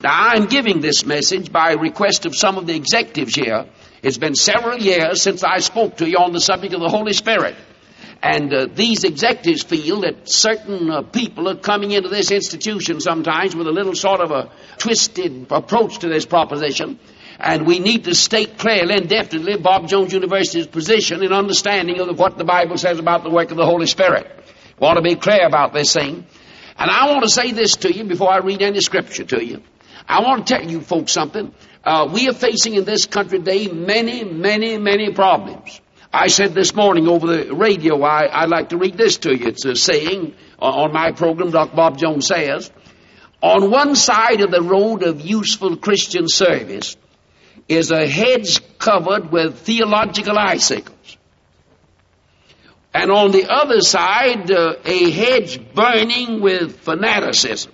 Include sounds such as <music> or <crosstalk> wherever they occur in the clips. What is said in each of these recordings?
Now, I'm giving this message by request of some of the executives here. It's been several years since I spoke to you on the subject of the Holy Spirit. And uh, these executives feel that certain uh, people are coming into this institution sometimes with a little sort of a twisted approach to this proposition. And we need to state clearly and definitely Bob Jones University's position in understanding of what the Bible says about the work of the Holy Spirit. We Want to be clear about this thing. And I want to say this to you before I read any scripture to you. I want to tell you folks something. Uh, we are facing in this country today many, many, many problems. I said this morning over the radio, I, would like to read this to you. It's a saying on my program, Dr. Bob Jones says, on one side of the road of useful Christian service is a hedge covered with theological icicles. And on the other side, uh, a hedge burning with fanaticism.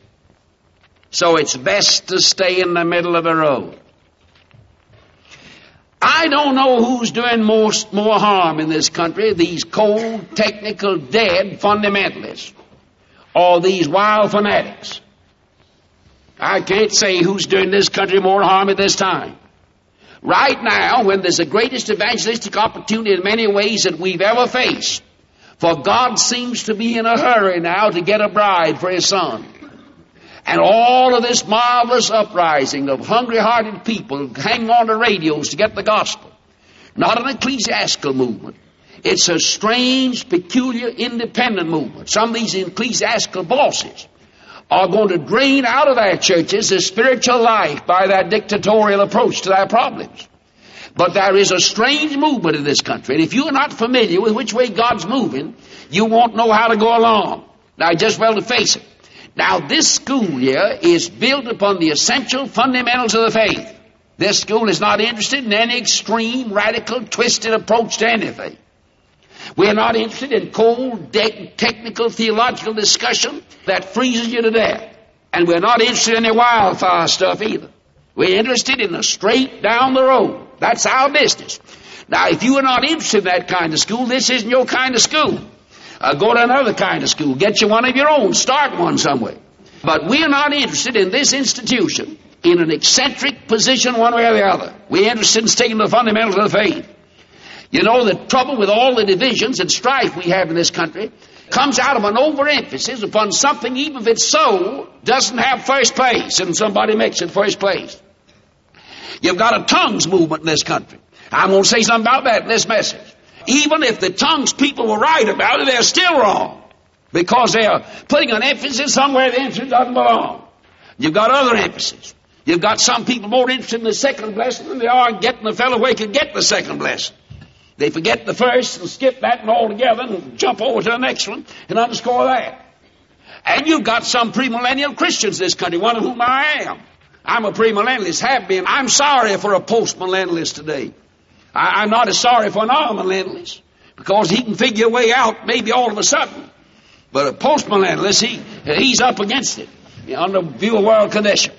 So it's best to stay in the middle of the road. I don't know who's doing most, more harm in this country, these cold, technical, dead fundamentalists, or these wild fanatics. I can't say who's doing this country more harm at this time. Right now, when there's the greatest evangelistic opportunity in many ways that we've ever faced, for God seems to be in a hurry now to get a bride for His Son. And all of this marvelous uprising of hungry hearted people hanging on to radios to get the gospel. Not an ecclesiastical movement. It's a strange, peculiar, independent movement. Some of these ecclesiastical bosses are going to drain out of their churches the spiritual life by their dictatorial approach to their problems. But there is a strange movement in this country, and if you are not familiar with which way God's moving, you won't know how to go along. Now, just well to face it. Now, this school here is built upon the essential fundamentals of the faith. This school is not interested in any extreme, radical, twisted approach to anything. We are not interested in cold, de- technical, theological discussion that freezes you to death. And we're not interested in any wildfire stuff either. We're interested in the straight down the road. That's our business. Now, if you are not interested in that kind of school, this isn't your kind of school. Uh, go to another kind of school. Get you one of your own. Start one somewhere. But we're not interested in this institution in an eccentric position one way or the other. We're interested in sticking to the fundamentals of the faith. You know, the trouble with all the divisions and strife we have in this country comes out of an overemphasis upon something, even if it's so, doesn't have first place, and somebody makes it first place. You've got a tongues movement in this country. I'm going to say something about that in this message. Even if the tongues people were right about it, they're still wrong. Because they're putting an emphasis somewhere the emphasis doesn't belong. You've got other emphasis. You've got some people more interested in the second blessing than they are in getting the fellow where he can get the second blessing. They forget the first and skip that and altogether and jump over to the next one and underscore that. And you've got some premillennial Christians in this country, one of whom I am. I'm a premillennialist, have been. I'm sorry for a postmillennialist today. I, am not as sorry for an amillennialist because he can figure a way out maybe all of a sudden. But a postmillennialist, he, he's up against it under view of world condition.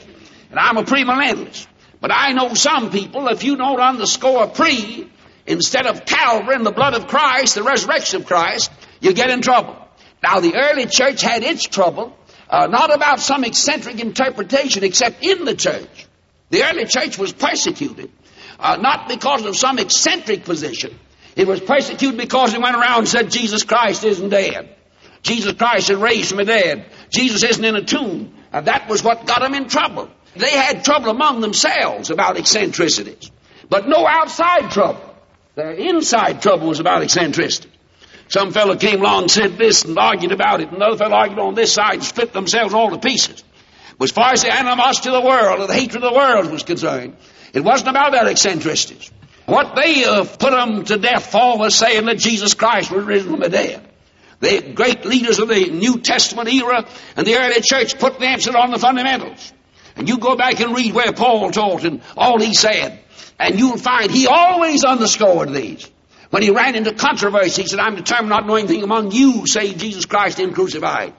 And I'm a premillennialist. But I know some people, if you don't underscore pre instead of Calvary and the blood of Christ, the resurrection of Christ, you get in trouble. Now, the early church had its trouble, uh, not about some eccentric interpretation, except in the church. The early church was persecuted uh, not because of some eccentric position. It was persecuted because he went around and said Jesus Christ isn't dead. Jesus Christ is raised from the dead. Jesus isn't in a tomb. And that was what got them in trouble. They had trouble among themselves about eccentricities. But no outside trouble. Their inside trouble was about eccentricity. Some fellow came along and said this and argued about it, another fellow argued on this side and split themselves all to pieces. As far as the animosity of the world or the hatred of the world was concerned, it wasn't about their eccentricities. What they uh, put them to death for was saying that Jesus Christ was risen from the dead. The great leaders of the New Testament era and the early church put the emphasis on the fundamentals. And you go back and read where Paul taught and all he said, and you'll find he always underscored these. When he ran into controversy, he said, I'm determined not to know anything among you save Jesus Christ in crucified.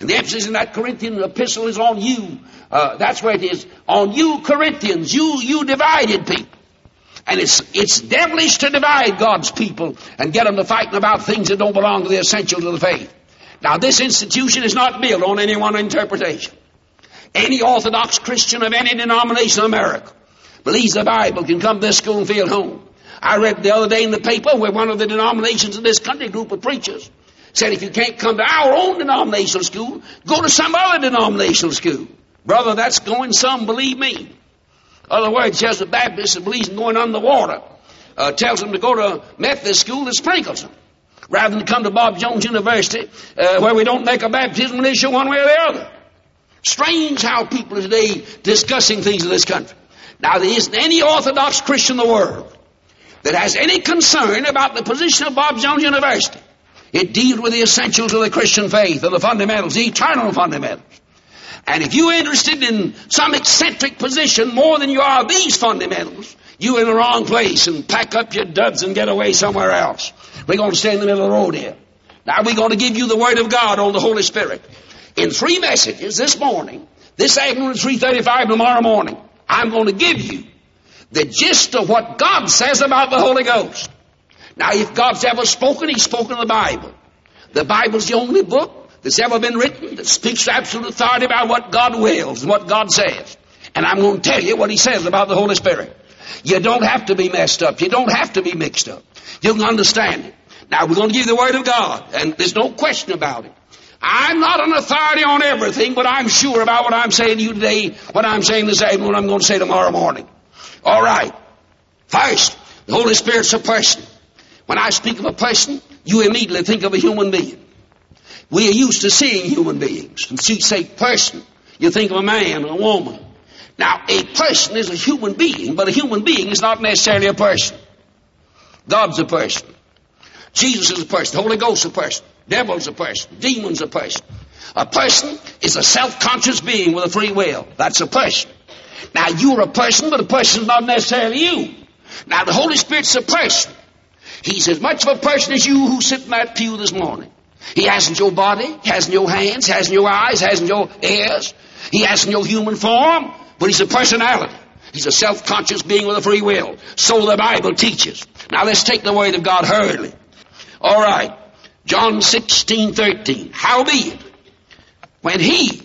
And the emphasis in that Corinthian epistle is on you. Uh, that's where it is. On you Corinthians, you, you divided people. And it's, it's devilish to divide God's people and get them to fighting about things that don't belong to the essentials of the faith. Now this institution is not built on any one interpretation. Any Orthodox Christian of any denomination in America believes the Bible can come to this school and feel home. I read the other day in the paper where one of the denominations in this country, group of preachers, said if you can't come to our own denominational school, go to some other denominational school. Brother, that's going some, believe me. Other words, there's a Baptist believes in going underwater. Uh, tells them to go to Methodist school that sprinkles them. Rather than come to Bob Jones University, uh, where we don't make a baptismal issue one way or the other. Strange how people are today discussing things in this country. Now, there isn't any Orthodox Christian in the world that has any concern about the position of Bob Jones University. It deals with the essentials of the Christian faith, of the fundamentals, the eternal fundamentals. And if you're interested in some eccentric position more than you are these fundamentals, you're in the wrong place and pack up your duds and get away somewhere else. We're going to stay in the middle of the road here. Now we're going to give you the Word of God on the Holy Spirit. In three messages this morning, this afternoon at 3.35 tomorrow morning, I'm going to give you the gist of what God says about the Holy Ghost. Now if God's ever spoken, He's spoken in the Bible. The Bible's the only book that's ever been written that speaks to absolute authority about what God wills and what God says. And I'm going to tell you what He says about the Holy Spirit. You don't have to be messed up. You don't have to be mixed up. You can understand it. Now we're going to give the Word of God, and there's no question about it. I'm not an authority on everything, but I'm sure about what I'm saying to you today, what I'm saying this afternoon, what I'm going to say tomorrow morning. All right. First, the Holy Spirit's a person. When I speak of a person, you immediately think of a human being. We are used to seeing human beings. And you say person, you think of a man or a woman. Now, a person is a human being, but a human being is not necessarily a person. God's a person. Jesus is a person. The Holy Ghost is a person. Devil's a person. Demon's a person. A person is a self-conscious being with a free will. That's a person. Now, you're a person, but a person's not necessarily you. Now, the Holy Spirit's a person. He's as much of a person as you who sit in that pew this morning. He hasn't your body, hasn't your hands, hasn't your eyes, hasn't your ears. He hasn't your human form, but he's a personality. He's a self-conscious being with a free will. So the Bible teaches. Now let's take the word of God hurriedly. All right. John 16, 13. Howbeit, when he,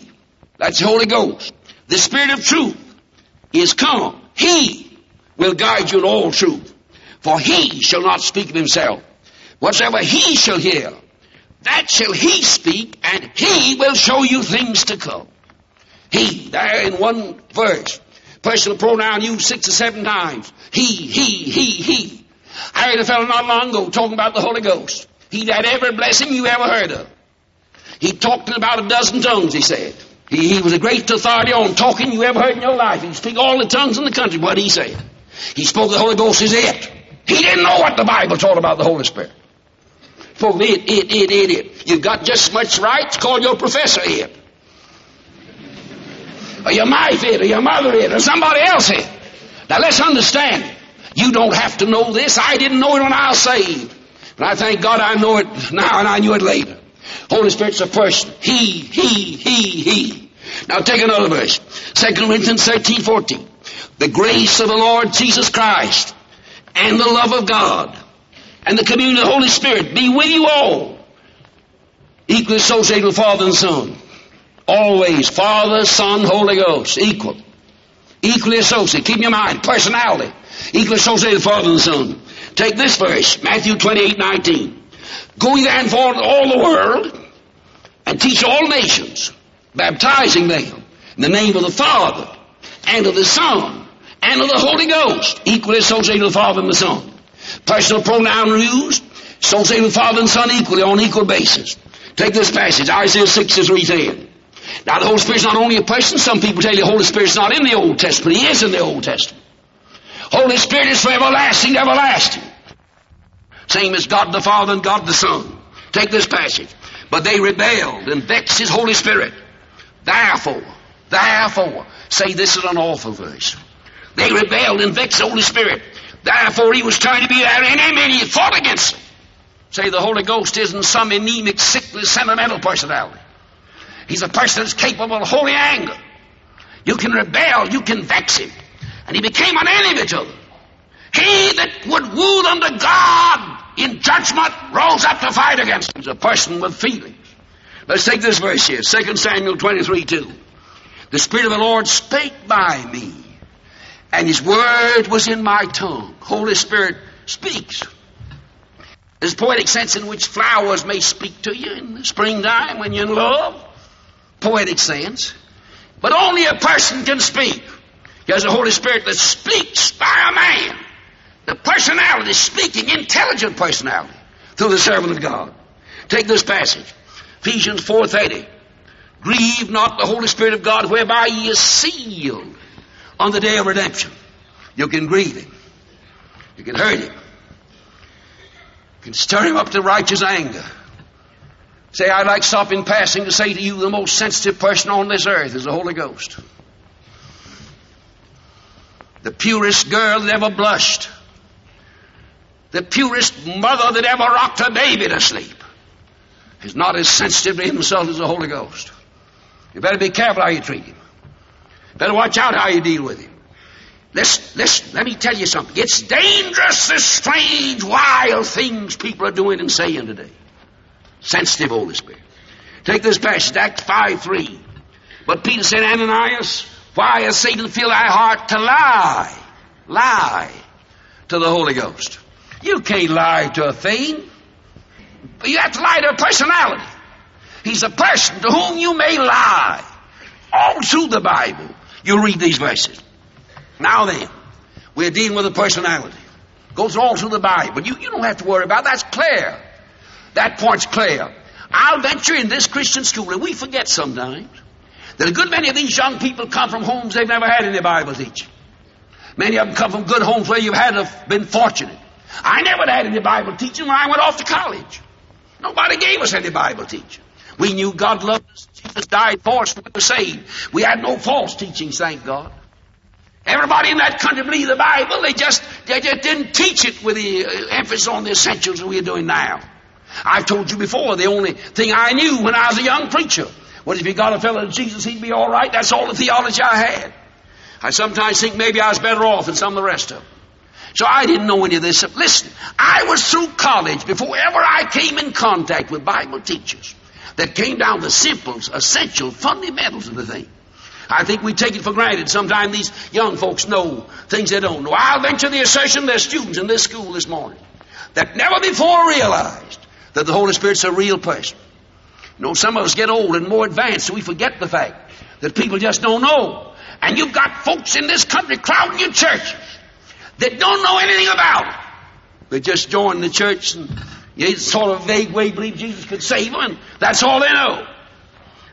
that's the Holy Ghost, the Spirit of truth, is come, he will guide you in all truth. For he shall not speak of himself. Whatsoever he shall hear, that shall he speak, and he will show you things to come. He, there in one verse. Personal pronoun used six or seven times. He, he, he, he. I heard a fellow not long ago talking about the Holy Ghost. He had every blessing you ever heard of. He talked in about a dozen tongues, he said. He, he was a great authority on talking you ever heard in your life. He speak all the tongues in the country, what he said. He spoke the Holy Ghost is it. He didn't know what the Bible taught about the Holy Spirit. For it, it, it, it, it. You've got just as much right to call your professor it. Or your wife it, or your mother it, or somebody else it. Now let's understand. You don't have to know this. I didn't know it when I was saved. But I thank God I know it now and I knew it later. Holy Spirit's a person. He, he, he, he. Now take another verse. 2 Corinthians 13, 14. The grace of the Lord Jesus Christ and the love of God and the communion of the Holy Spirit be with you all. Equally associated with Father and Son. Always Father, Son, Holy Ghost. Equal. Equally associated. Keep in your mind. Personality. Equally associated with Father and Son. Take this verse, Matthew 28, 19. Go ye therefore into all the world and teach all nations, baptizing them in the name of the Father and of the Son and of the Holy Ghost. Equally associated with the Father and the Son. Personal pronoun used, associated with Father and Son equally on equal basis. Take this passage, Isaiah 63, 10. Now the Holy Spirit's not only a person, some people tell you the Holy Spirit's not in the Old Testament. He is in the Old Testament. Holy Spirit is for everlasting, everlasting. Same as God the Father and God the Son. Take this passage. But they rebelled and vexed His Holy Spirit. Therefore, therefore, say this is an awful verse. They rebelled and vexed the Holy Spirit. Therefore, he was trying to be their enemy and he fought against them. Say the Holy Ghost isn't some anemic, sickly, sentimental personality. He's a person that's capable of holy anger. You can rebel, you can vex him. And he became an enemy to them. He that would woo them to God in judgment rose up to fight against them. He's a person with feelings. Let's take this verse here, 2 Samuel 23, 2. The Spirit of the Lord spake by me, and His word was in my tongue. Holy Spirit speaks. There's a poetic sense in which flowers may speak to you in the springtime when you're in love. Poetic sense. But only a person can speak. There's a Holy Spirit that speaks by a man. The personality speaking, intelligent personality, through the servant of God. Take this passage. Ephesians 4.30. Grieve not the Holy Spirit of God whereby ye are sealed on the day of redemption. You can grieve him. You can hurt him. You can stir him up to righteous anger. Say, I'd like stop in passing to say to you the most sensitive person on this earth is the Holy Ghost. The purest girl that ever blushed. The purest mother that ever rocked her baby to sleep is not as sensitive to himself as the Holy Ghost. You better be careful how you treat him. Better watch out how you deal with him. Listen, listen, let's, me tell you something. It's dangerous, the strange, wild things people are doing and saying today. Sensitive Holy Spirit. Take this passage, Acts 5 3. But Peter said, Ananias, why has Satan filled thy heart to lie? Lie to the Holy Ghost. You can't lie to a thing. You have to lie to a personality. He's a person to whom you may lie. All through the Bible, you read these verses. Now then, we're dealing with a personality. Goes all through the Bible. But you, you don't have to worry about that. That's clear. That point's clear. I'll venture in this Christian school, and we forget sometimes that a good many of these young people come from homes they've never had any Bible teaching. Many of them come from good homes where you've had to been fortunate. I never had any Bible teaching when I went off to college. Nobody gave us any Bible teaching. We knew God loved us. Jesus died for us. We were saved. We had no false teachings, thank God. Everybody in that country believed the Bible. They just, they just didn't teach it with the uh, emphasis on the essentials that we're doing now. I've told you before, the only thing I knew when I was a young preacher was if you got a fellow to Jesus, he'd be all right. That's all the theology I had. I sometimes think maybe I was better off than some of the rest of them. So I didn't know any of this. Listen, I was through college before ever I came in contact with Bible teachers that came down the simple, essential, fundamentals of the thing. I think we take it for granted. Sometimes these young folks know things they don't know. I'll venture the assertion there's students in this school this morning that never before realized that the Holy Spirit's a real person. You know, some of us get old and more advanced, so we forget the fact that people just don't know. And you've got folks in this country crowding your churches that don't know anything about it. They just joined the church and in sort of vague way believe Jesus could save them, and that's all they know.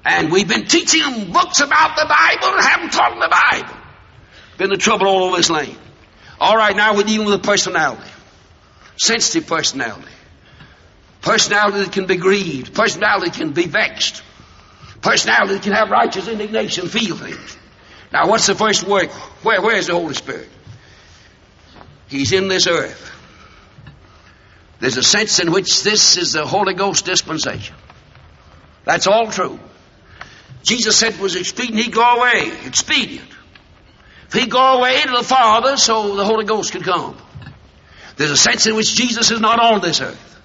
And we've been teaching them books about the Bible and haven't taught them the Bible. Been the trouble all over this land. All right, now we're dealing with a personality. Sensitive personality. Personality that can be grieved. Personality that can be vexed. Personality that can have righteous indignation, feel things. Now, what's the first work? Where, where's the Holy Spirit? He's in this earth. There's a sense in which this is the Holy Ghost dispensation. That's all true. Jesus said it was expedient he'd go away. Expedient. If he'd go away to the Father so the Holy Ghost could come. There's a sense in which Jesus is not on this earth.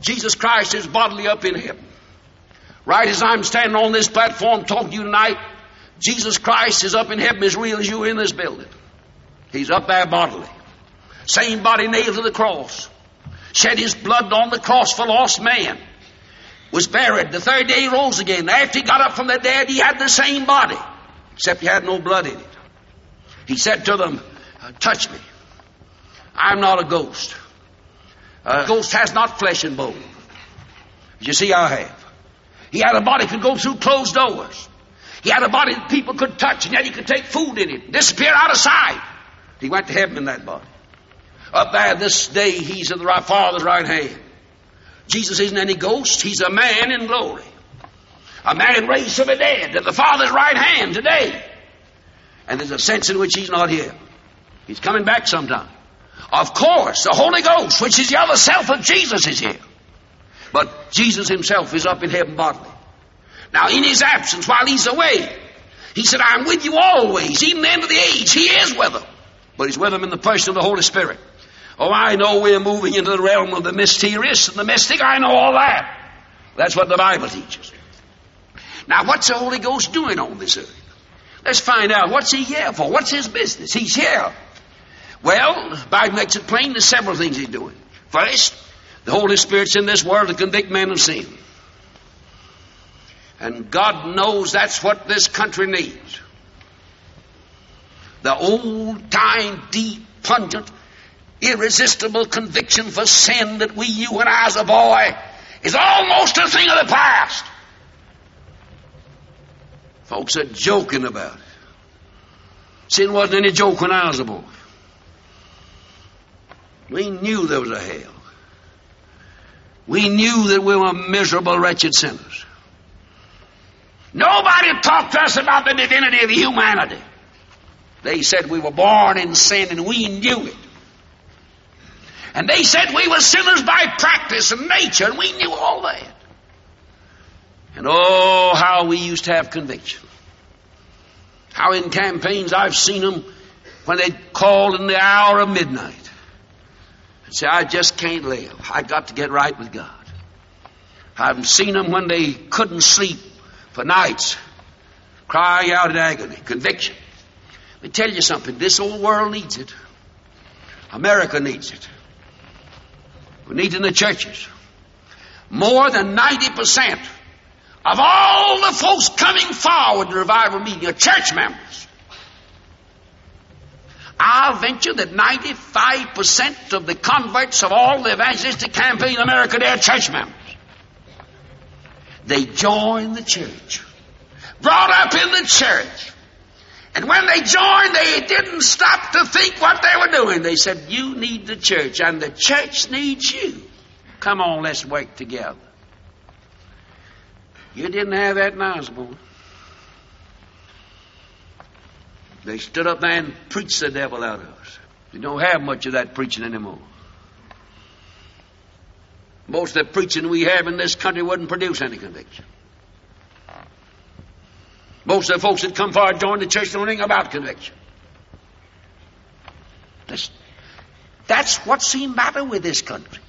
Jesus Christ is bodily up in heaven. Right as I'm standing on this platform talking to you tonight, Jesus Christ is up in heaven as real as you in this building. He's up there bodily. Same body nailed to the cross. Shed his blood on the cross for lost man. Was buried. The third day he rose again. After he got up from the dead, he had the same body. Except he had no blood in it. He said to them, uh, touch me. I'm not a ghost. A ghost has not flesh and bone. You see, I have. He had a body that could go through closed doors. He had a body that people could touch, and yet he could take food in it, disappear out of sight. He went to heaven in that body. Up there this day, he's at the right, Father's right hand. Jesus isn't any ghost. He's a man in glory. A man raised from the dead at the Father's right hand today. And there's a sense in which he's not here. He's coming back sometime. Of course, the Holy Ghost, which is the other self of Jesus, is here. But Jesus himself is up in heaven bodily. Now, in his absence, while he's away, he said, I'm with you always, even the end of the age. He is with them. But he's with them in the person of the Holy Spirit. Oh, I know we're moving into the realm of the mysterious and the mystic. I know all that. That's what the Bible teaches. Now, what's the Holy Ghost doing on this earth? Let's find out. What's he here for? What's his business? He's here. Well, the Bible makes it plain there's several things he's doing. First, the Holy Spirit's in this world to convict men of sin. And God knows that's what this country needs. The old time, deep, pungent, irresistible conviction for sin that we, you and I as a boy, is almost a thing of the past. Folks are joking about it. Sin wasn't any joke when I was a boy. We knew there was a hell. We knew that we were miserable, wretched sinners. Nobody talked to us about the divinity of humanity. They said we were born in sin and we knew it. And they said we were sinners by practice and nature and we knew all that. And oh, how we used to have conviction. How in campaigns I've seen them when they called in the hour of midnight and say, I just can't live. I got to get right with God. I've seen them when they couldn't sleep for nights, crying out in agony, conviction. Let me tell you something. This old world needs it. America needs it. We need in the churches. More than 90% of all the folks coming forward to revival meeting are church members. I'll venture that 95% of the converts of all the evangelistic campaign in America, they're church members. They join the church. Brought up in the church. And when they joined, they didn't stop to think what they were doing. They said, You need the church, and the church needs you. Come on, let's work together. You didn't have that in Osborne. They stood up there and preached the devil out of us. You don't have much of that preaching anymore. Most of the preaching we have in this country wouldn't produce any conviction. Most of the folks that come forward join the church don't know anything about conviction. That's, that's what's the matter with this country.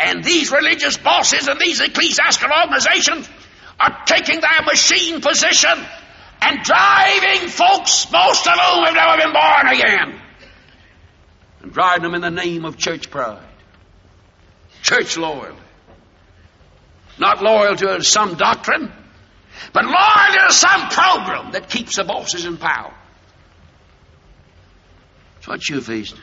And these religious bosses and these ecclesiastical organizations are taking their machine position and driving folks, most of whom have never been born again, and driving them in the name of church pride. Church loyalty. Not loyal to some doctrine, but Lord, there's some program that keeps the bosses in power. That's what you're facing.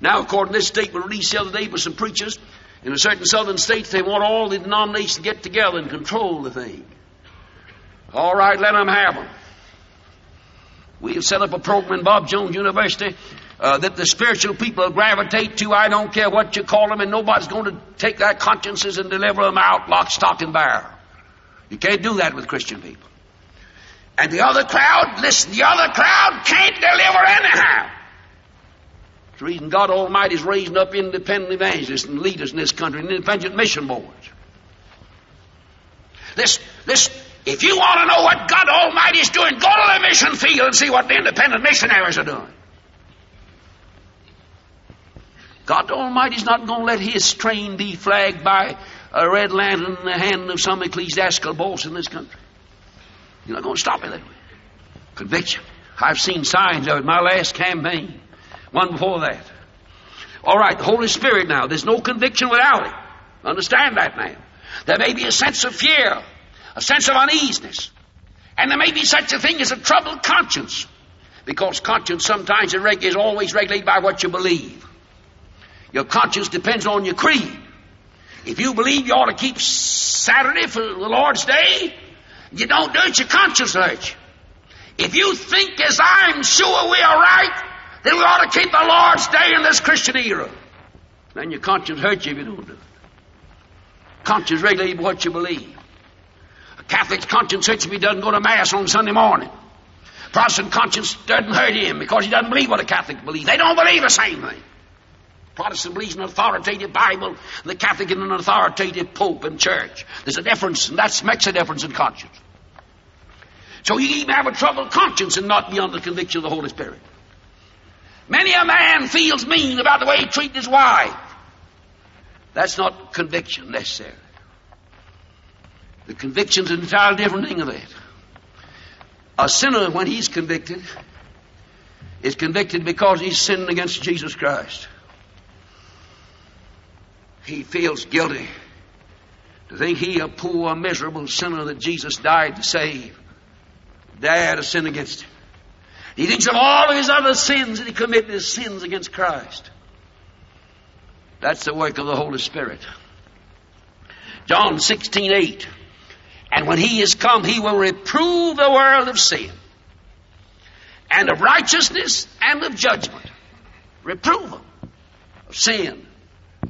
Now, according to this statement released the other day by some preachers in a certain southern state, they want all the denominations to get together and control the thing. All right, let them have them. We have set up a program in Bob Jones University uh, that the spiritual people gravitate to. I don't care what you call them, and nobody's going to take their consciences and deliver them out lock, stock, and barrel. You can't do that with Christian people. And the other crowd, listen, the other crowd can't deliver anyhow. It's the reason God Almighty is raising up independent evangelists and leaders in this country, and independent mission boards. This, this, if you want to know what God Almighty is doing, go to the mission field and see what the independent missionaries are doing. God Almighty's not going to let His train be flagged by a red lantern in the hand of some ecclesiastical boss in this country. You're not going to stop it that way. Conviction. I've seen signs of it my last campaign. One before that. All right, the Holy Spirit now. There's no conviction without it. Understand that now. There may be a sense of fear, a sense of uneasiness, and there may be such a thing as a troubled conscience, because conscience sometimes is always regulated by what you believe. Your conscience depends on your creed. If you believe you ought to keep Saturday for the Lord's Day, you don't do it, your conscience hurts. If you think, as I'm sure we are right, then we ought to keep the Lord's Day in this Christian era, then your conscience hurts you if you don't do it. Conscience regulates what you believe. A Catholic's conscience hurts if he doesn't go to Mass on Sunday morning. Protestant conscience doesn't hurt him because he doesn't believe what a Catholic believes. They don't believe the same thing. Protestant believes in an authoritative Bible, and the Catholic in an authoritative Pope and Church. There's a difference, and that makes a difference in conscience. So you even have a troubled conscience and not be under the conviction of the Holy Spirit. Many a man feels mean about the way he treated his wife. That's not conviction necessary. The conviction's an entirely different thing of that. A sinner, when he's convicted, is convicted because he's sinned against Jesus Christ. He feels guilty to think he, a poor, miserable sinner that Jesus died to save, died to sin against him. He thinks of all his other sins that he committed as sins against Christ. That's the work of the Holy Spirit. John 16, 8. And when he is come, he will reprove the world of sin and of righteousness and of judgment. Reprove them of sin,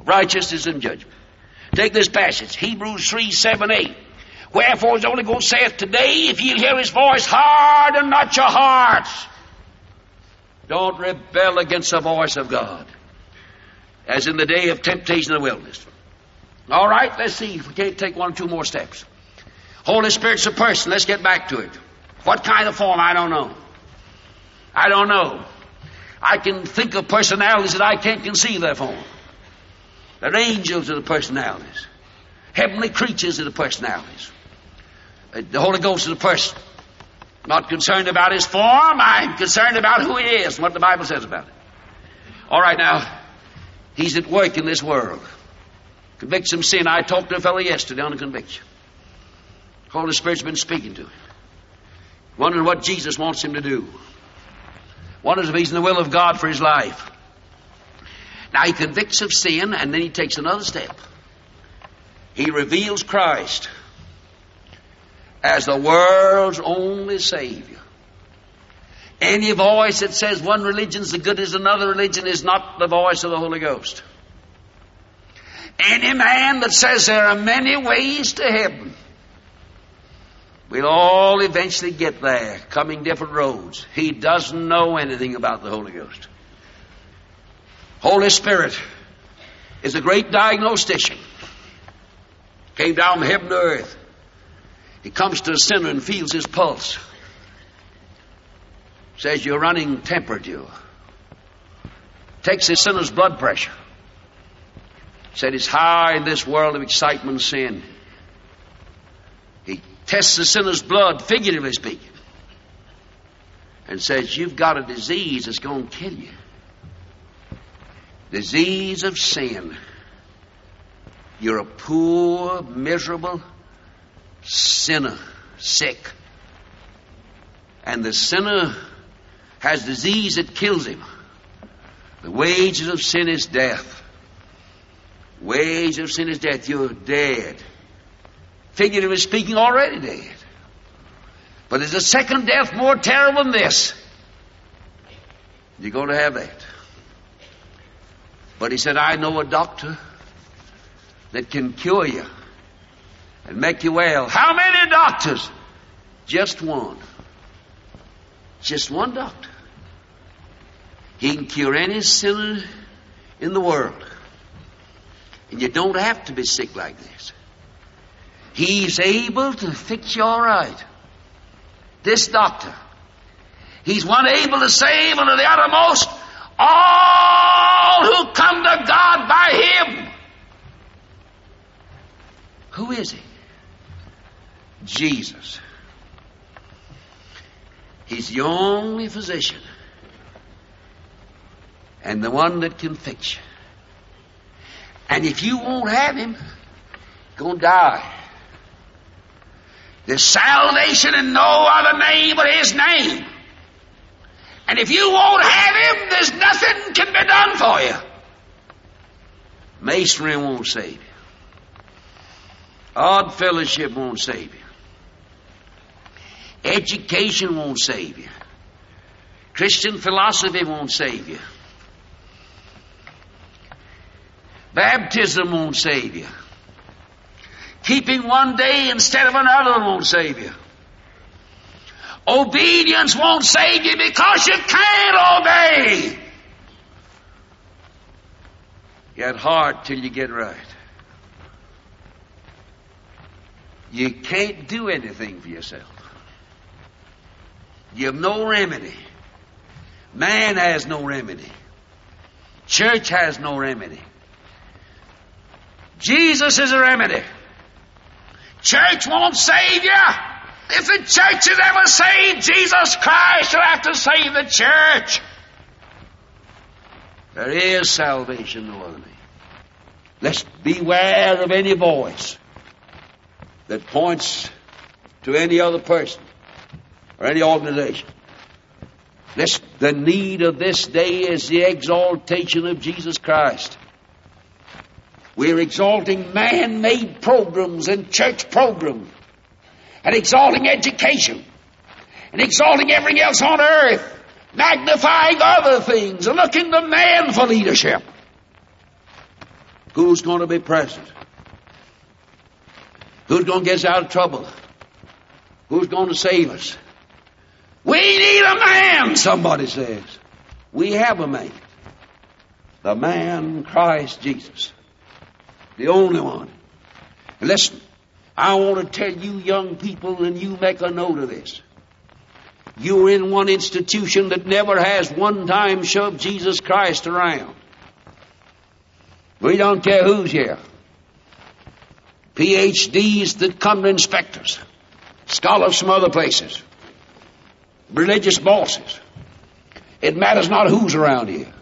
righteousness and judgment. Take this passage, Hebrews 3, 7, 8. Wherefore the Holy Ghost saith today, if ye hear his voice, harden not your hearts. Don't rebel against the voice of God. As in the day of temptation in the wilderness. All right, let's see if we can't take one or two more steps. Holy Spirit's a person. Let's get back to it. What kind of form? I don't know. I don't know. I can think of personalities that I can't conceive their form. They're angels are the personalities. Heavenly creatures are the personalities. Uh, the Holy Ghost is a person. Not concerned about his form. I'm concerned about who he is and what the Bible says about it. All right, now, he's at work in this world. Convicts him sin. I talked to a fellow yesterday on a conviction. Holy Spirit's been speaking to him. Wondering what Jesus wants him to do. Wonders if he's in the will of God for his life. Now he convicts of sin and then he takes another step. He reveals Christ as the world's only Savior. Any voice that says one religion's as good as another religion is not the voice of the Holy Ghost. Any man that says there are many ways to heaven, we'll all eventually get there, coming different roads. He doesn't know anything about the Holy Ghost. Holy Spirit is a great diagnostician. Came down from heaven to earth. He comes to a sinner and feels his pulse. Says you're running temperature. Takes the sinner's blood pressure. Said it's high in this world of excitement and sin. He tests the sinner's blood, figuratively speaking, and says, You've got a disease that's going to kill you disease of sin. You're a poor, miserable sinner, sick. And the sinner has disease that kills him. The wages of sin is death. Wages of sin is death. You're dead. Figuratively speaking, already dead. But there's a second death more terrible than this. You're going to have that. But he said, I know a doctor that can cure you and make you well. How many doctors? Just one. Just one doctor. He can cure any sinner in the world. And you don't have to be sick like this. He's able to fix you all right. This doctor. He's one able to save unto the uttermost all who come to God by Him. Who is He? Jesus. He's the only physician and the one that can fix you. And if you won't have Him, you're going to die. There's salvation in no other name but His name. If you won't have him, there's nothing can be done for you. Masonry won't save you. Odd fellowship won't save you. Education won't save you. Christian philosophy won't save you. Baptism won't save you. Keeping one day instead of another won't save you. Obedience won't save you because you can't obey. Get hard till you get right. You can't do anything for yourself. You have no remedy. Man has no remedy. Church has no remedy. Jesus is a remedy. Church won't save you. If the church has ever saved Jesus Christ, you'll have to save the church. There is salvation no other name. Let's beware of any voice that points to any other person or any organization. This, the need of this day is the exaltation of Jesus Christ. We're exalting man-made programs and church programs and exalting education and exalting everything else on earth, magnifying other things and looking to man for leadership. Who's going to be present? Who's going to get us out of trouble? Who's going to save us? We need a man, somebody says. We have a man. The man Christ Jesus. The only one. And listen, I want to tell you young people, and you make a note of this. You're in one institution that never has one time shoved Jesus Christ around. We don't care who's here. PhDs that come to inspectors, scholars from other places, religious bosses. It matters not who's around here.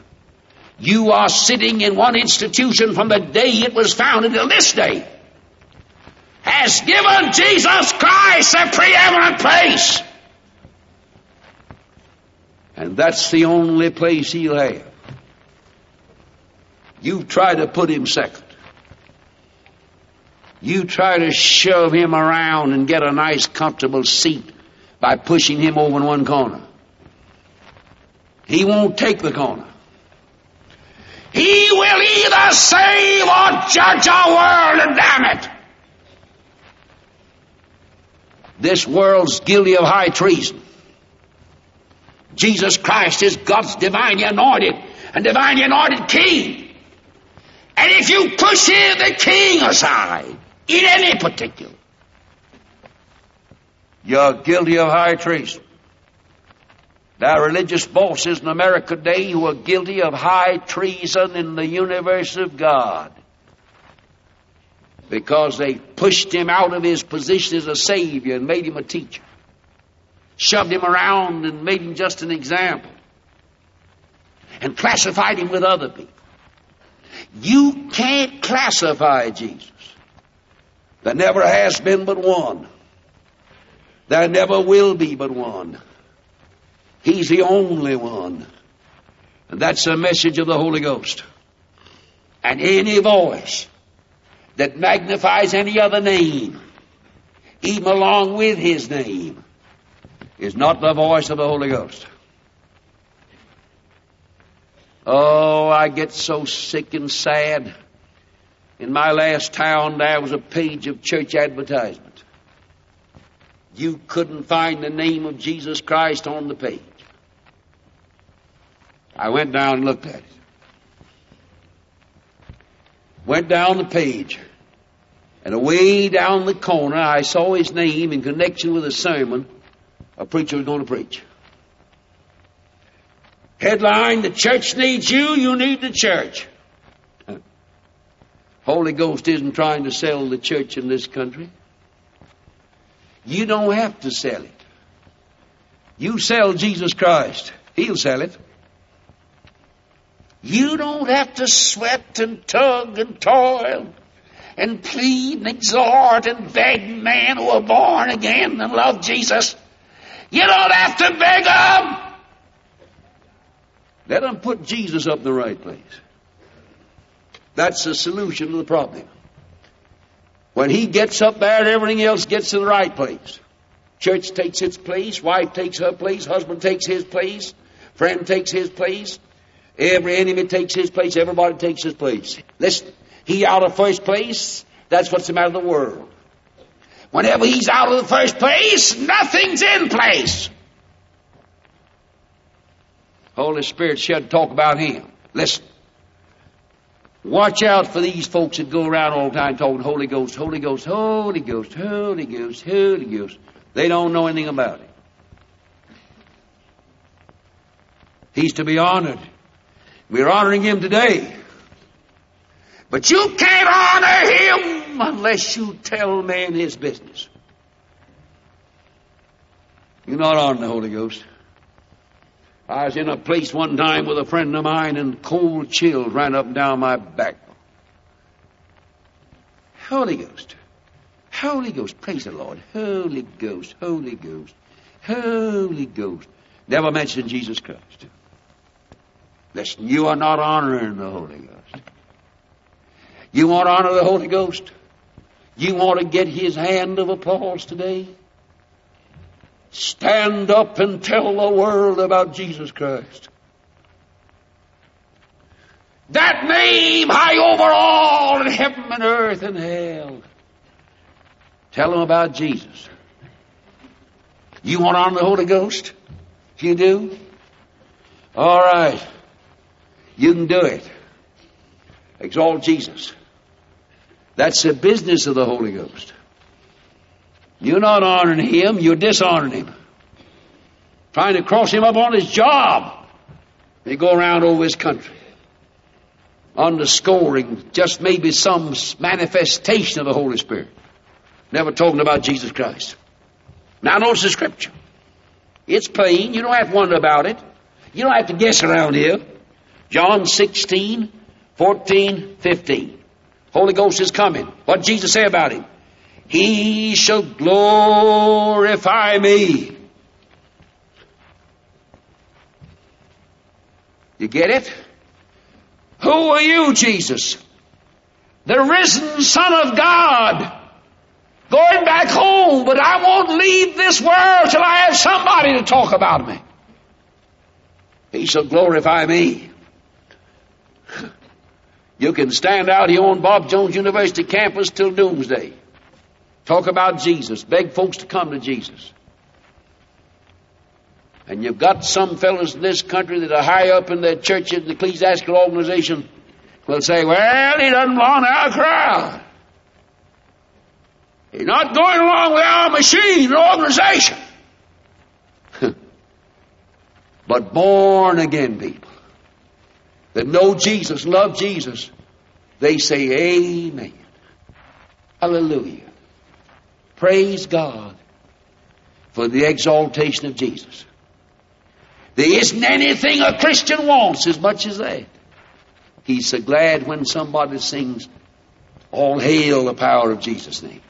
You are sitting in one institution from the day it was founded till this day. Has given Jesus Christ a preeminent place. And that's the only place he'll have. You try to put him second. You try to shove him around and get a nice comfortable seat by pushing him over in one corner. He won't take the corner. He will either save or judge our world and damn it. This world's guilty of high treason. Jesus Christ is God's divinely anointed and divinely anointed king. And if you push here the king aside in any particular, you're guilty of high treason. There are religious bosses in America today who are guilty of high treason in the universe of God because they pushed him out of his position as a savior and made him a teacher, shoved him around and made him just an example, and classified him with other people. You can't classify Jesus. There never has been but one. There never will be but one. He's the only one. And that's the message of the Holy Ghost. And any voice that magnifies any other name, even along with his name, is not the voice of the Holy Ghost. Oh, I get so sick and sad. In my last town, there was a page of church advertisement. You couldn't find the name of Jesus Christ on the page. I went down and looked at it. Went down the page. And away down the corner, I saw his name in connection with a sermon a preacher was going to preach. Headline, the church needs you, you need the church. <laughs> Holy Ghost isn't trying to sell the church in this country. You don't have to sell it. You sell Jesus Christ. He'll sell it. You don't have to sweat and tug and toil and plead and exhort and beg men who are born again and love Jesus. You don't have to beg them. Let them put Jesus up in the right place. That's the solution to the problem. When he gets up there, everything else gets in the right place. Church takes its place, wife takes her place, husband takes his place, friend takes his place, every enemy takes his place, everybody takes his place. Listen, he out of first place, that's what's the matter with the world. Whenever he's out of the first place, nothing's in place. Holy Spirit should talk about him. Listen. Watch out for these folks that go around all the time talking Holy Ghost, Holy Ghost, Holy Ghost, Holy Ghost, Holy Ghost. They don't know anything about it. He's to be honored. We're honoring him today. But you can't honor him unless you tell man his business. You're not honoring the Holy Ghost. I was in a place one time with a friend of mine and cold chills ran up and down my back. Holy Ghost. Holy Ghost. Praise the Lord. Holy Ghost. Holy Ghost. Holy Ghost. Never mention Jesus Christ. Listen, you are not honoring the Holy Ghost. You want to honor the Holy Ghost? You want to get his hand of applause today? Stand up and tell the world about Jesus Christ. That name high over all in heaven and earth and hell. Tell them about Jesus. You want to honor the Holy Ghost? You do? All right. You can do it. Exalt Jesus. That's the business of the Holy Ghost. You're not honoring him, you're dishonoring him. Trying to cross him up on his job. They go around over his country. Underscoring just maybe some manifestation of the Holy Spirit. Never talking about Jesus Christ. Now notice the scripture. It's plain. You don't have to wonder about it. You don't have to guess around here. John 16, 14, 15. Holy Ghost is coming. What Jesus say about him? He shall glorify me. You get it? Who are you, Jesus? The risen Son of God. Going back home, but I won't leave this world till I have somebody to talk about me. He shall glorify me. You can stand out here on Bob Jones University campus till doomsday. Talk about Jesus. Beg folks to come to Jesus. And you've got some fellows in this country that are high up in their church and ecclesiastical organization will say, well, he doesn't belong to our crowd. He's not going along with our machine or organization. <laughs> but born again people that know Jesus, love Jesus, they say amen. Hallelujah. Praise God for the exaltation of Jesus. There isn't anything a Christian wants as much as that. He's so glad when somebody sings, All hail the power of Jesus' name.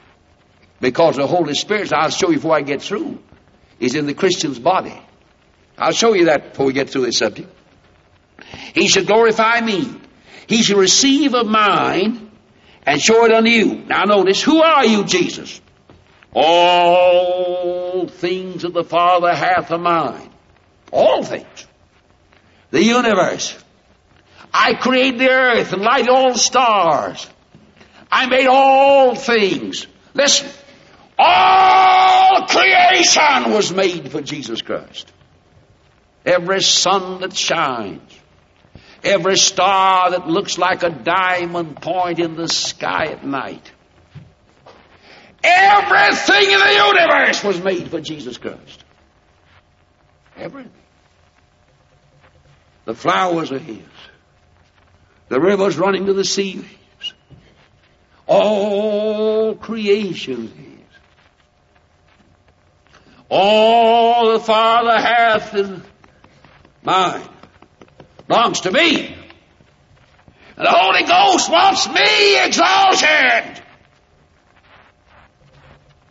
Because the Holy Spirit, I'll show you before I get through, is in the Christian's body. I'll show you that before we get through this subject. He shall glorify me. He shall receive of mine and show it unto you. Now notice, who are you, Jesus? All things that the Father hath of mine. All things. The universe. I created the earth and lighted all stars. I made all things. Listen. All creation was made for Jesus Christ. Every sun that shines. Every star that looks like a diamond point in the sky at night. Everything in the universe was made for Jesus Christ. Everything. The flowers are His. The rivers running to the sea All creation is. All the Father hath in mine belongs to me. And the Holy Ghost wants me exalted.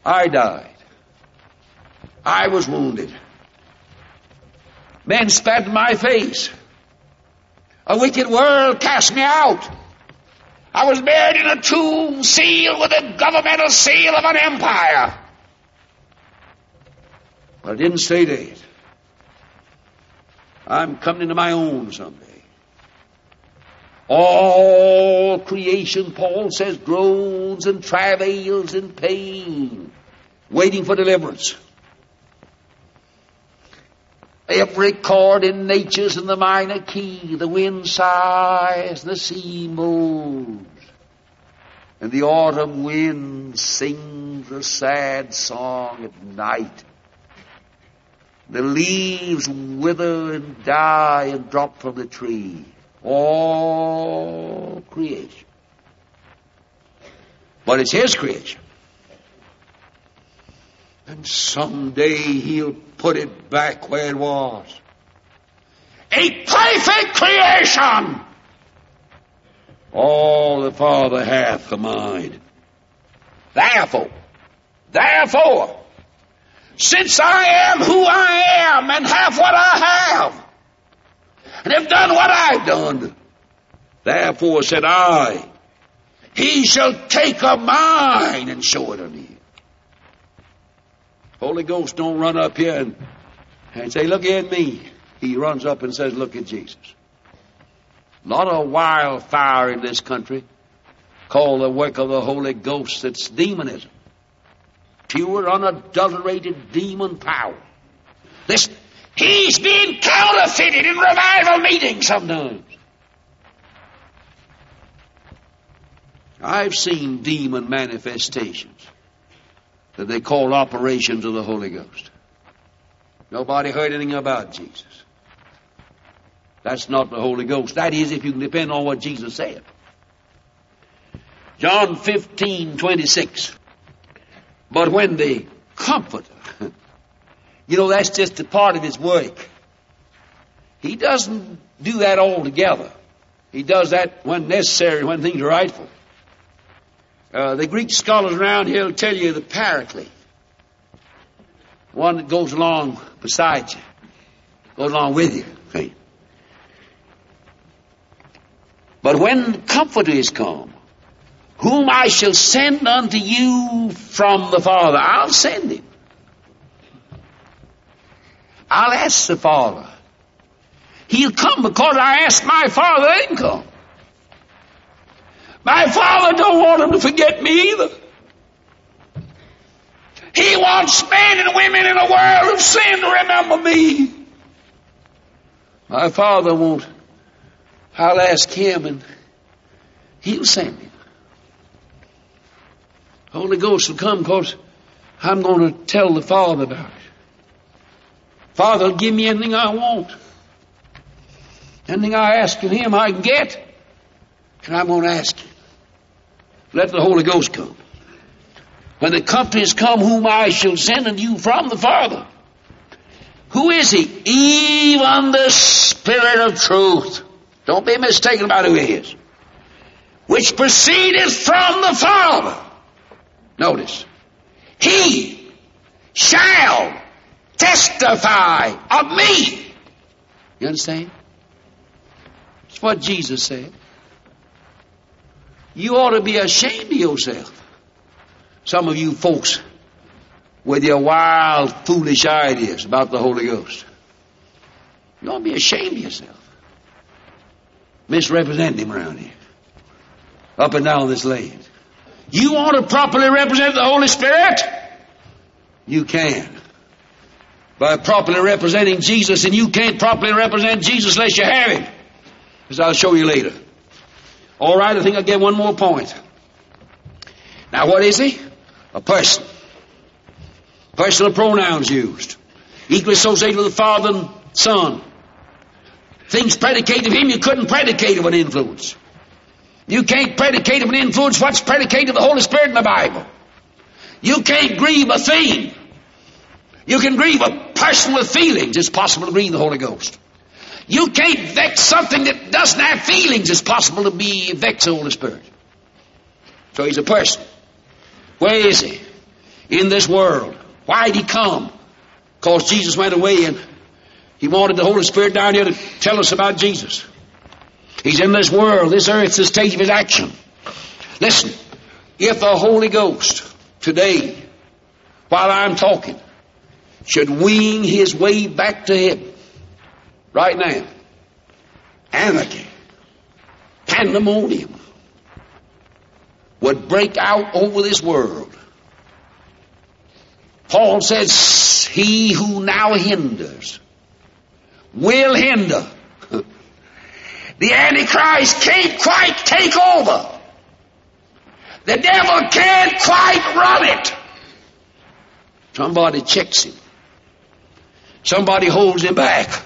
I died. I was wounded. Men spat in my face. A wicked world cast me out. I was buried in a tomb sealed with the governmental seal of an empire. But I didn't stay dead. I'm coming into my own someday. All creation, Paul says, groans and travails in pain, waiting for deliverance. Every chord in nature's in the minor key. The wind sighs, the sea moans, and the autumn wind sings a sad song at night. The leaves wither and die and drop from the tree. All creation. But it's His creation. And someday He'll put it back where it was. A perfect creation! All the Father hath commanded. Therefore, therefore, since I am who I am and have what I have, and have done what I've done, therefore said I, he shall take of mine and show it unto you. Holy Ghost don't run up here and, and say, look at me. He runs up and says, look at Jesus. A lot of wildfire in this country called the work of the Holy Ghost. It's demonism. Pure, unadulterated demon power. Listen, he's being counterfeited in revival meetings sometimes. I've seen demon manifestations that they call operations of the Holy Ghost. Nobody heard anything about Jesus. That's not the Holy Ghost. That is if you can depend on what Jesus said. John 15, 26. But when the Comforter, you know, that's just a part of his work. He doesn't do that altogether. He does that when necessary, when things are rightful. Uh, the Greek scholars around here will tell you the paraclete, one that goes along beside you, goes along with you. Okay. But when Comforter is come, whom I shall send unto you from the Father, I'll send him. I'll ask the Father. He'll come because I asked my Father, him come. My Father don't want him to forget me either. He wants men and women in a world of sin to remember me. My Father won't I'll ask him and he'll send me. Holy Ghost will come because I'm going to tell the Father about it. Father will give me anything I want. Anything I ask of him I can get. And I'm going to ask him. Let the Holy Ghost come. When the is come whom I shall send unto you from the Father. Who is he? Even the Spirit of truth don't be mistaken about who he is. Which proceedeth from the Father. Notice. He shall testify of me. You understand? It's what Jesus said. You ought to be ashamed of yourself. Some of you folks with your wild, foolish ideas about the Holy Ghost. You ought to be ashamed of yourself misrepresenting him around here. Up and down this land. You want to properly represent the Holy Spirit? You can. By properly representing Jesus, and you can't properly represent Jesus unless you have Him. As I'll show you later. All right, I think I'll get one more point. Now, what is he? A person. Personal pronouns used. Equally associated with the Father and Son. Things predicated of him you couldn't predicate of an influence. You can't predicate of an influence what's predicated of the Holy Spirit in the Bible. You can't grieve a thing. You can grieve a person with feelings. It's possible to grieve the Holy Ghost. You can't vex something that doesn't have feelings. It's possible to be vex the Holy Spirit. So he's a person. Where is he? In this world. Why did he come? Because Jesus went away and he wanted the Holy Spirit down here to tell us about Jesus. He's in this world, this earth, is the stage of his action. Listen, if the Holy Ghost today, while I'm talking, should wing his way back to heaven, right now, anarchy, pandemonium would break out over this world. Paul says, He who now hinders will hinder. The Antichrist can't quite take over. The devil can't quite run it. Somebody checks him. Somebody holds him back.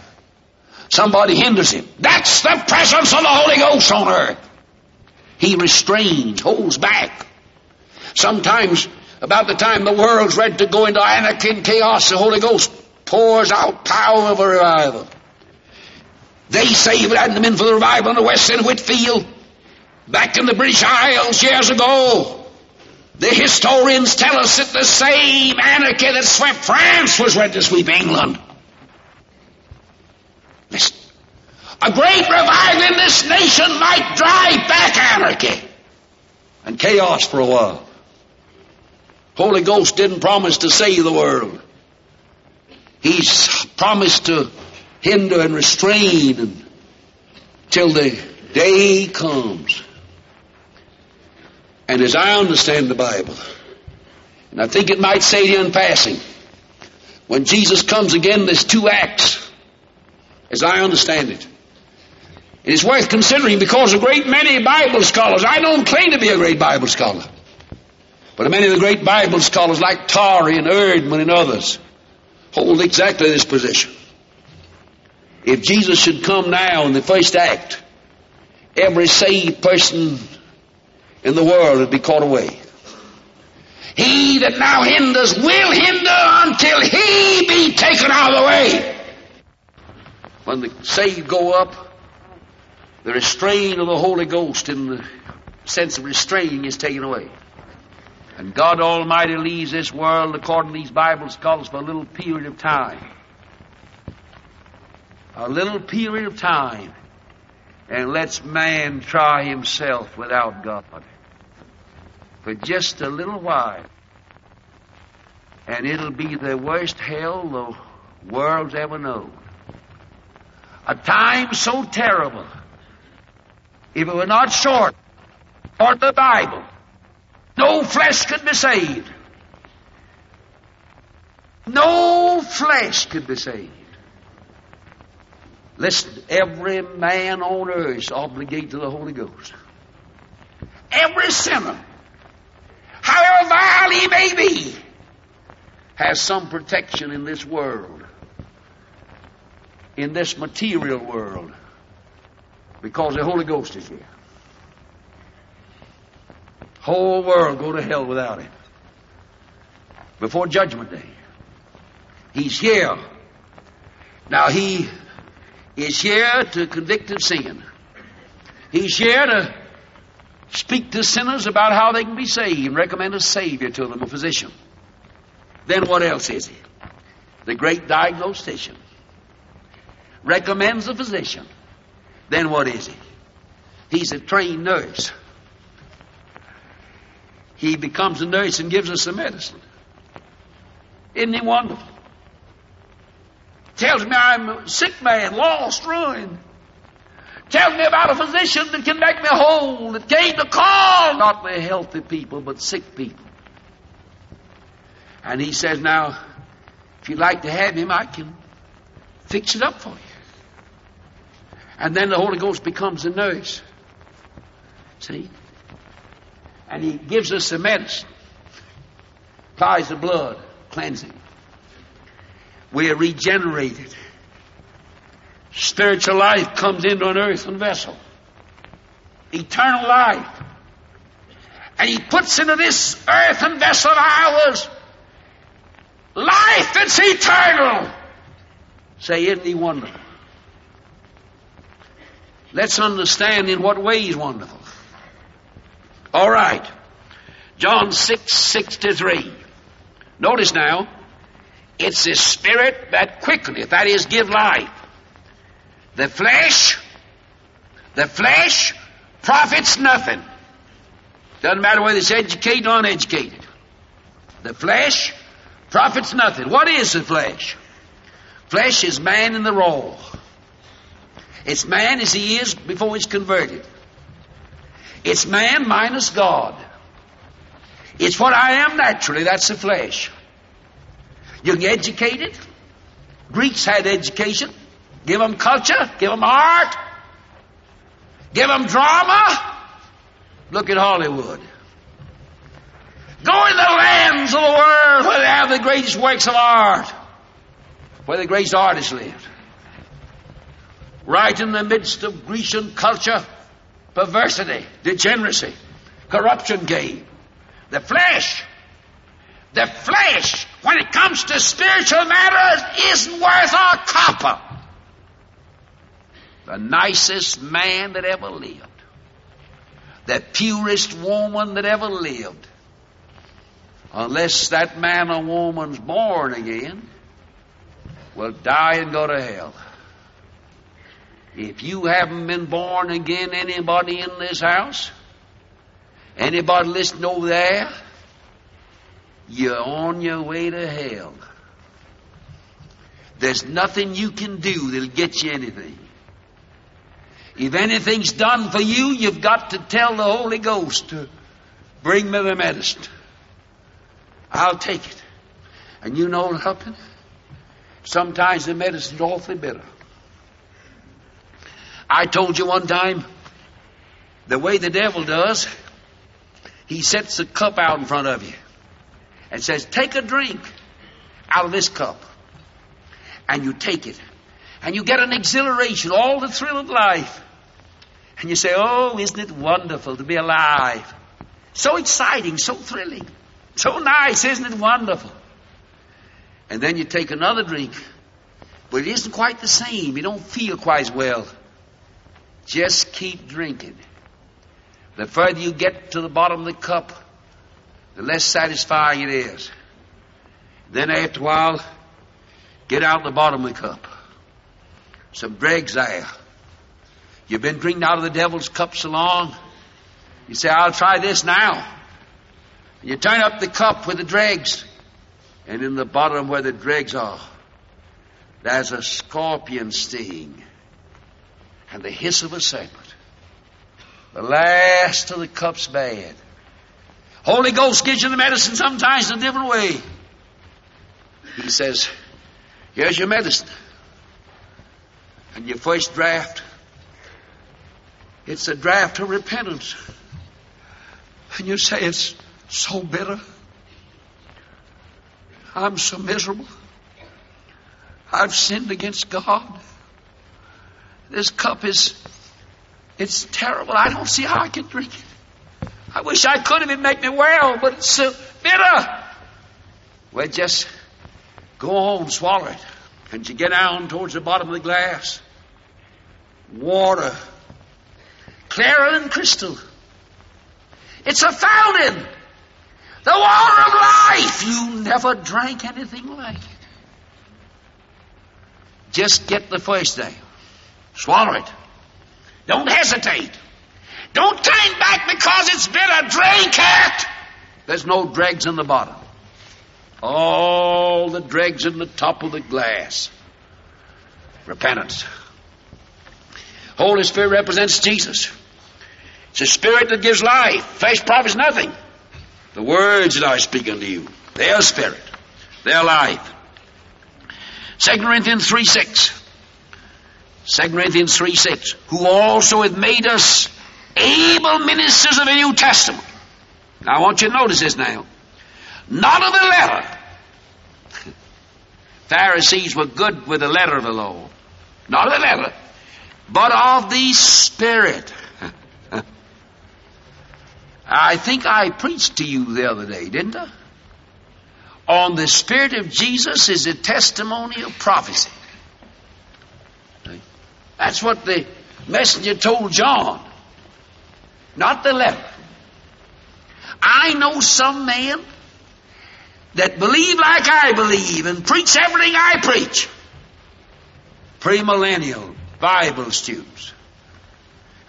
Somebody hinders him. That's the presence of the Holy Ghost on earth. He restrains, holds back. Sometimes, about the time the world's ready to go into anarchy and chaos, the Holy Ghost pours out power of revival. They say it had them in for the revival in the West End of Whitefield, back in the British Isles years ago. The historians tell us that the same anarchy that swept France was ready to sweep England. Listen. A great revival in this nation might drive back anarchy and chaos for a while. Holy Ghost didn't promise to save the world. He's promised to hinder and restrain until the day comes. And as I understand the Bible, and I think it might say to you in passing, when Jesus comes again, there's two acts, as I understand it. It is worth considering because a great many Bible scholars, I don't claim to be a great Bible scholar, but many of the great Bible scholars like Torrey and Erdman and others hold exactly this position. If Jesus should come now in the first act, every saved person in the world would be caught away. He that now hinders will hinder until he be taken out of the way. When the saved go up, the restraint of the Holy Ghost in the sense of restraining is taken away. And God Almighty leaves this world, according to these Bible scholars, for a little period of time. A little period of time. And lets man try himself without God. For just a little while. And it'll be the worst hell the world's ever known. A time so terrible if it were not short or the Bible, no flesh could be saved. No flesh could be saved. Listen, every man on earth is obligated to the Holy Ghost. Every sinner, however vile he may be, has some protection in this world, in this material world because the Holy Ghost is here. Whole world go to hell without him. Before Judgment Day. He's here. Now he is here to convict of sin. He's here to speak to sinners about how they can be saved and recommend a Savior to them, a physician. Then what else is he? The great diagnostician. Recommends a physician then what is he? He's a trained nurse. He becomes a nurse and gives us the medicine. Isn't he wonderful? Tells me I'm a sick man, lost, ruined. Tells me about a physician that can make me whole, that came to call not the healthy people, but sick people. And he says, now, if you'd like to have him, I can fix it up for you. And then the Holy Ghost becomes a nurse. See? And He gives us the medicine, applies the blood, cleansing. We are regenerated. Spiritual life comes into an earthen vessel. Eternal life. And He puts into this earthen vessel of ours life that's eternal. Say, isn't He wonderful? Let's understand in what way he's wonderful. All right. John 6, 63. Notice now, it's the spirit that quickeneth, that is, give life. The flesh, the flesh profits nothing. Doesn't matter whether it's educated or uneducated. The flesh profits nothing. What is the flesh? Flesh is man in the raw. It's man as he is before he's converted. It's man minus God. It's what I am naturally, that's the flesh. You can educate it. Greeks had education. Give them culture, give them art, give them drama. Look at Hollywood. Go in the lands of the world where they have the greatest works of art, where the greatest artists live right in the midst of Grecian culture, perversity, degeneracy, corruption came. The flesh. The flesh, when it comes to spiritual matters, isn't worth a copper. The nicest man that ever lived. The purest woman that ever lived. Unless that man or woman's born again, will die and go to hell. If you haven't been born again, anybody in this house, anybody listening over there, you're on your way to hell. There's nothing you can do that'll get you anything. If anything's done for you, you've got to tell the Holy Ghost to bring me the medicine. I'll take it. And you know something? Sometimes the medicine's awfully bitter. I told you one time, the way the devil does, he sets a cup out in front of you and says, Take a drink out of this cup. And you take it. And you get an exhilaration, all the thrill of life. And you say, Oh, isn't it wonderful to be alive? So exciting, so thrilling, so nice, isn't it wonderful? And then you take another drink, but it isn't quite the same. You don't feel quite as well. Just keep drinking. The further you get to the bottom of the cup, the less satisfying it is. Then after a while, get out the bottom of the cup. Some dregs there. You've been drinking out of the devil's cup so long. You say, I'll try this now. You turn up the cup with the dregs, and in the bottom where the dregs are, there's a scorpion sting and the hiss of a serpent. The last of the cup's bad. Holy Ghost gives you the medicine sometimes in a different way. He says, Here's your medicine. And your first draft, it's a draft of repentance. And you say, It's so bitter. I'm so miserable. I've sinned against God. This cup is, it's terrible. I don't see how I can drink it. I wish I could have. it make me well, but it's so bitter. Well, just go on, swallow it. And you get down towards the bottom of the glass. Water. Clearer than crystal. It's a fountain. The water of life. You never drank anything like it. Just get the first day. Swallow it. Don't hesitate. Don't turn back because it's bitter. Drink it. There's no dregs in the bottom. All the dregs in the top of the glass. Repentance. Holy Spirit represents Jesus. It's a spirit that gives life. Flesh profits nothing. The words that I speak unto you, they are spirit. They are life. 2 Corinthians 3 6. 2 Corinthians 3 6, who also hath made us able ministers of the New Testament. Now I want you to notice this now. Not of the letter. <laughs> Pharisees were good with the letter of the law. Not of the letter, but of the Spirit. <laughs> I think I preached to you the other day, didn't I? On the Spirit of Jesus is a testimony of prophecy. That's what the messenger told John, not the letter. I know some men that believe like I believe and preach everything I preach. Premillennial Bible students.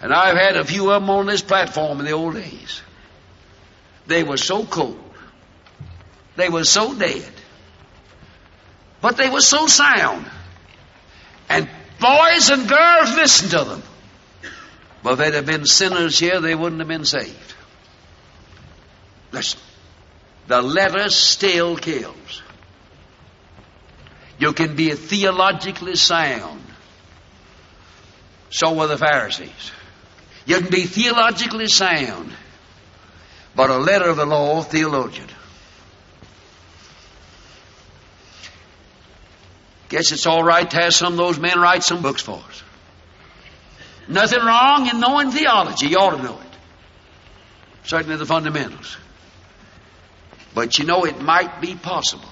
And I've had a few of them on this platform in the old days. They were so cold. They were so dead. But they were so sound. And Boys and girls, listened to them. But if they'd have been sinners here, they wouldn't have been saved. Listen. The letter still kills. You can be theologically sound. So were the Pharisees. You can be theologically sound, but a letter of the law theologian. Guess it's all right to have some of those men write some books for us. Nothing wrong in knowing theology. You ought to know it. Certainly the fundamentals. But you know, it might be possible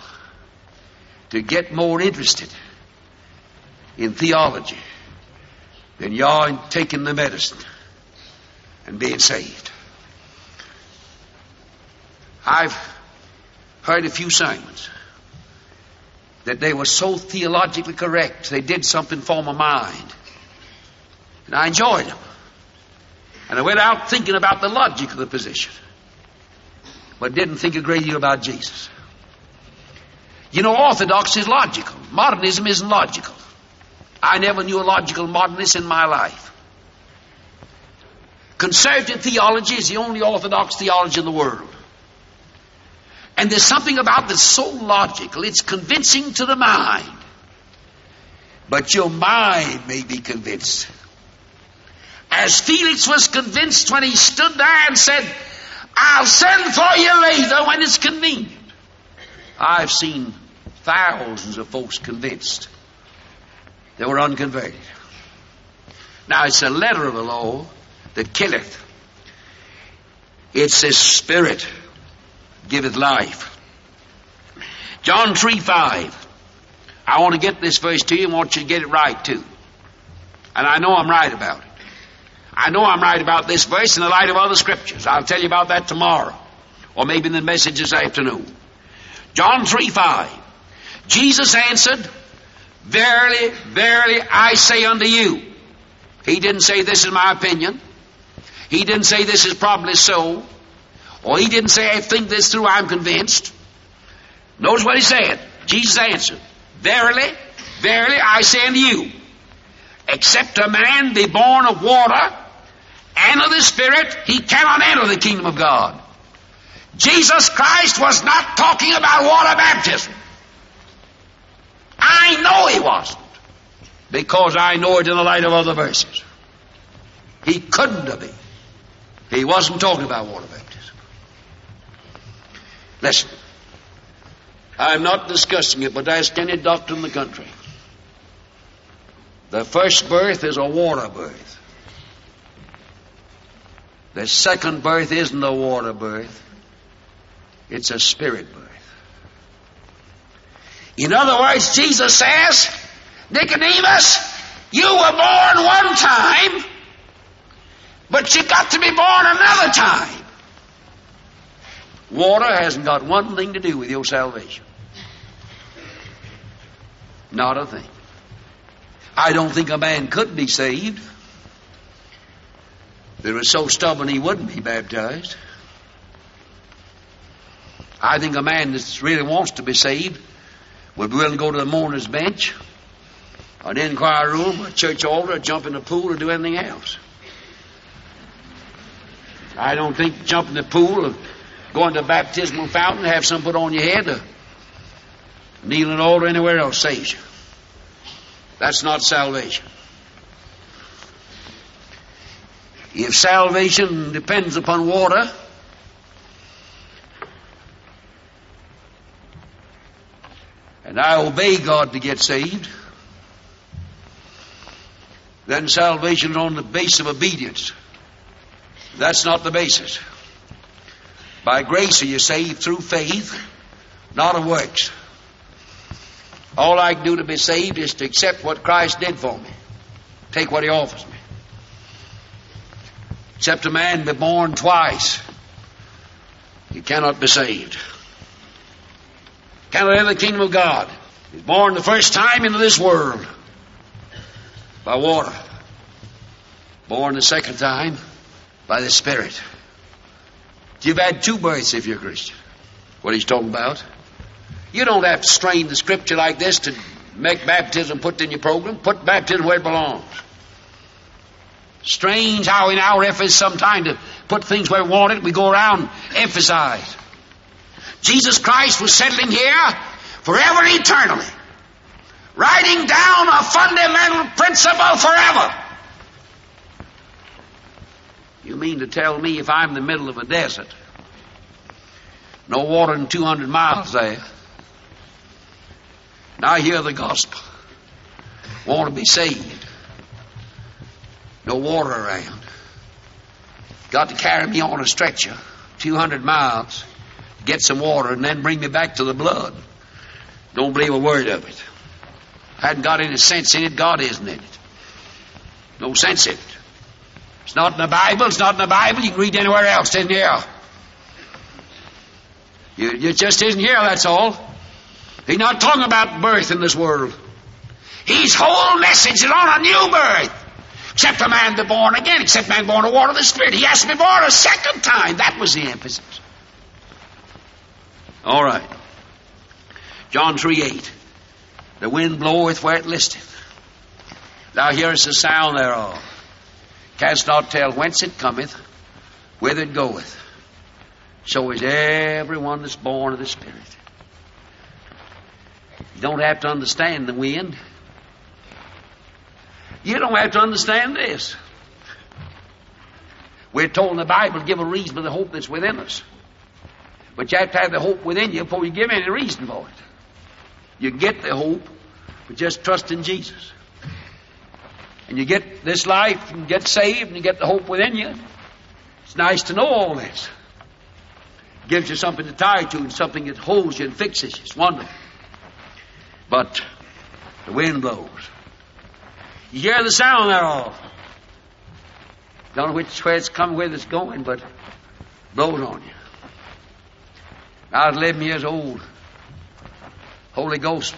to get more interested in theology than you are in taking the medicine and being saved. I've heard a few sermons that they were so theologically correct, they did something for my mind. And I enjoyed them. And I went out thinking about the logic of the position, but didn't think a great deal about Jesus. You know, orthodoxy is logical. Modernism isn't logical. I never knew a logical modernist in my life. Conservative theology is the only orthodox theology in the world. And there's something about that's so logical, it's convincing to the mind. But your mind may be convinced. As Felix was convinced when he stood there and said, I'll send for you later when it's convenient. I've seen thousands of folks convinced. They were unconverted. Now it's a letter of the law that killeth. It's the spirit giveth life. John 3 5. I want to get this verse to you and want you to get it right too. And I know I'm right about it. I know I'm right about this verse in the light of other scriptures. I'll tell you about that tomorrow. Or maybe in the message this afternoon. John 3 5. Jesus answered, Verily, verily, I say unto you. He didn't say this is my opinion. He didn't say this is probably so. Or he didn't say I think this through, I'm convinced. Notice what he said. Jesus answered, Verily, verily, I say unto you, except a man be born of water and of the Spirit, he cannot enter the kingdom of God. Jesus Christ was not talking about water baptism. I know he wasn't. Because I know it in the light of other verses. He couldn't have been. He wasn't talking about water baptism. Listen. I'm not discussing it, but ask any doctor in the country. The first birth is a water birth. The second birth isn't a water birth. It's a spirit birth. In other words, Jesus says, Nicodemus, you were born one time, but you got to be born another time. Water hasn't got one thing to do with your salvation. Not a thing. I don't think a man could be saved. He was so stubborn he wouldn't be baptized. I think a man that really wants to be saved would be willing to go to the mourner's bench, an inquiry room, a church altar, jump in the pool, or do anything else. I don't think jumping in the pool or going to a baptismal fountain, have some put on your head, or kneel in an altar anywhere else saves you. That's not salvation. If salvation depends upon water, and I obey God to get saved, then salvation is on the base of obedience. That's not the basis. By grace are you saved through faith, not of works. All I can do to be saved is to accept what Christ did for me, take what He offers me. Except a man be born twice, he cannot be saved cannot enter the kingdom of God. He's born the first time into this world by water. Born the second time by the Spirit. You've had two births if you're a Christian. What he's talking about. You don't have to strain the scripture like this to make baptism put in your program. Put baptism where it belongs. Strange how in our efforts sometimes to put things where we want it, we go around emphasize. Jesus Christ was settling here forever eternally, writing down a fundamental principle forever. You mean to tell me if I'm in the middle of a desert, no water in 200 miles there, and I hear the gospel, want to be saved, no water around, got to carry me on a stretcher 200 miles, get some water, and then bring me back to the blood. Don't believe a word of it. Hadn't got any sense in it. God isn't in it. No sense in it. It's not in the Bible. It's not in the Bible. You can read anywhere else. It isn't here. You, you just isn't here, that's all. He's not talking about birth in this world. His whole message is on a new birth. Except a man be born again, except man born of water of the Spirit. He has to be born a second time. That was the emphasis. All right. John 3 8. The wind bloweth where it listeth. Thou hearest the sound thereof. Canst not tell whence it cometh, whither it goeth. So is everyone that's born of the Spirit. You don't have to understand the wind. You don't have to understand this. We're told in the Bible to give a reason for the hope that's within us. But you have to have the hope within you before you give any reason for it. You get the hope, but just trust in Jesus. And you get this life and get saved and you get the hope within you. It's nice to know all this. It gives you something to tie to and something that holds you and fixes you. It's wonderful. But the wind blows. You hear the sound thereof. Don't know which way it's coming, where it's going, but blows on you. I was 11 years old. Holy Ghost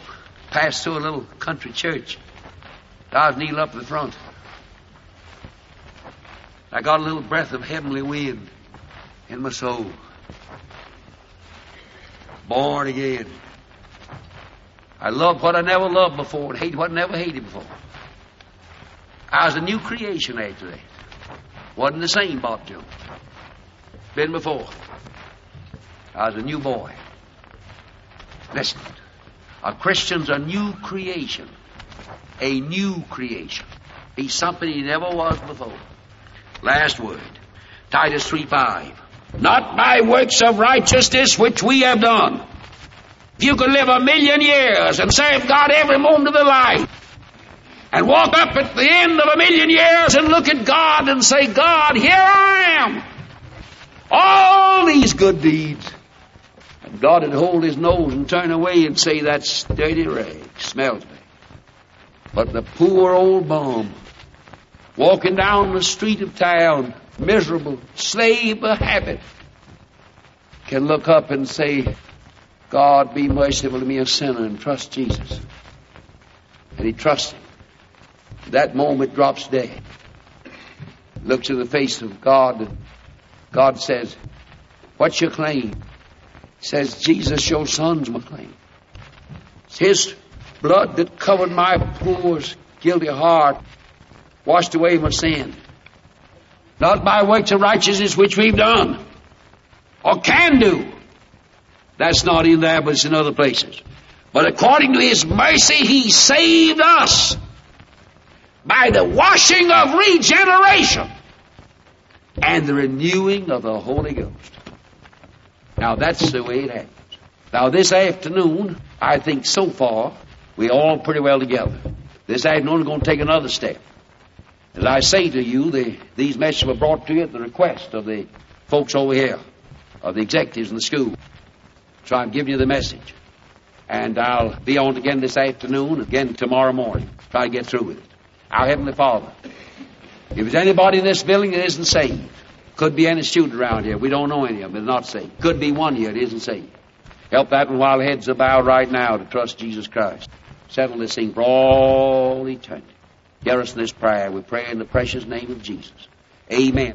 passed through a little country church. I was kneeling up in the front. I got a little breath of heavenly wind in my soul. Born again. I love what I never loved before and hate what I never hated before. I was a new creation after. Wasn't the same Bob Jones. Been before. I was a new boy. Listen, a Christian's a new creation. A new creation. He's something he never was before. Last word. Titus 3 5. Not by works of righteousness which we have done. If you could live a million years and serve God every moment of the life, and walk up at the end of a million years and look at God and say, God, here I am. All these good deeds. And God would hold his nose and turn away and say, That's dirty rag smells me. But the poor old bum, walking down the street of town, miserable, slave of habit, can look up and say, God, be merciful to me, a sinner, and trust Jesus. And he trusts him. That moment drops dead. Looks in the face of God, and God says, What's your claim? Says, Jesus, your son's my claim. It's his blood that covered my poor, guilty heart, washed away my sin. Not by works of righteousness which we've done, or can do. That's not in there, but it's in other places. But according to His mercy, He saved us by the washing of regeneration and the renewing of the Holy Ghost. Now that's the way it happens. Now this afternoon, I think so far, we're all pretty well together. This afternoon we're going to take another step. As I say to you, the, these messages were brought to you at the request of the folks over here, of the executives in the school. So I'm giving you the message. And I'll be on again this afternoon, again tomorrow morning. Try to get through with it. Our Heavenly Father. If there's anybody in this building that isn't saved, could be any student around here. We don't know any of them that are not saved. Could be one here that isn't saved. Help that one while heads are bowed right now to trust Jesus Christ. Settle this thing for all eternity. Hear us in this prayer. We pray in the precious name of Jesus. Amen.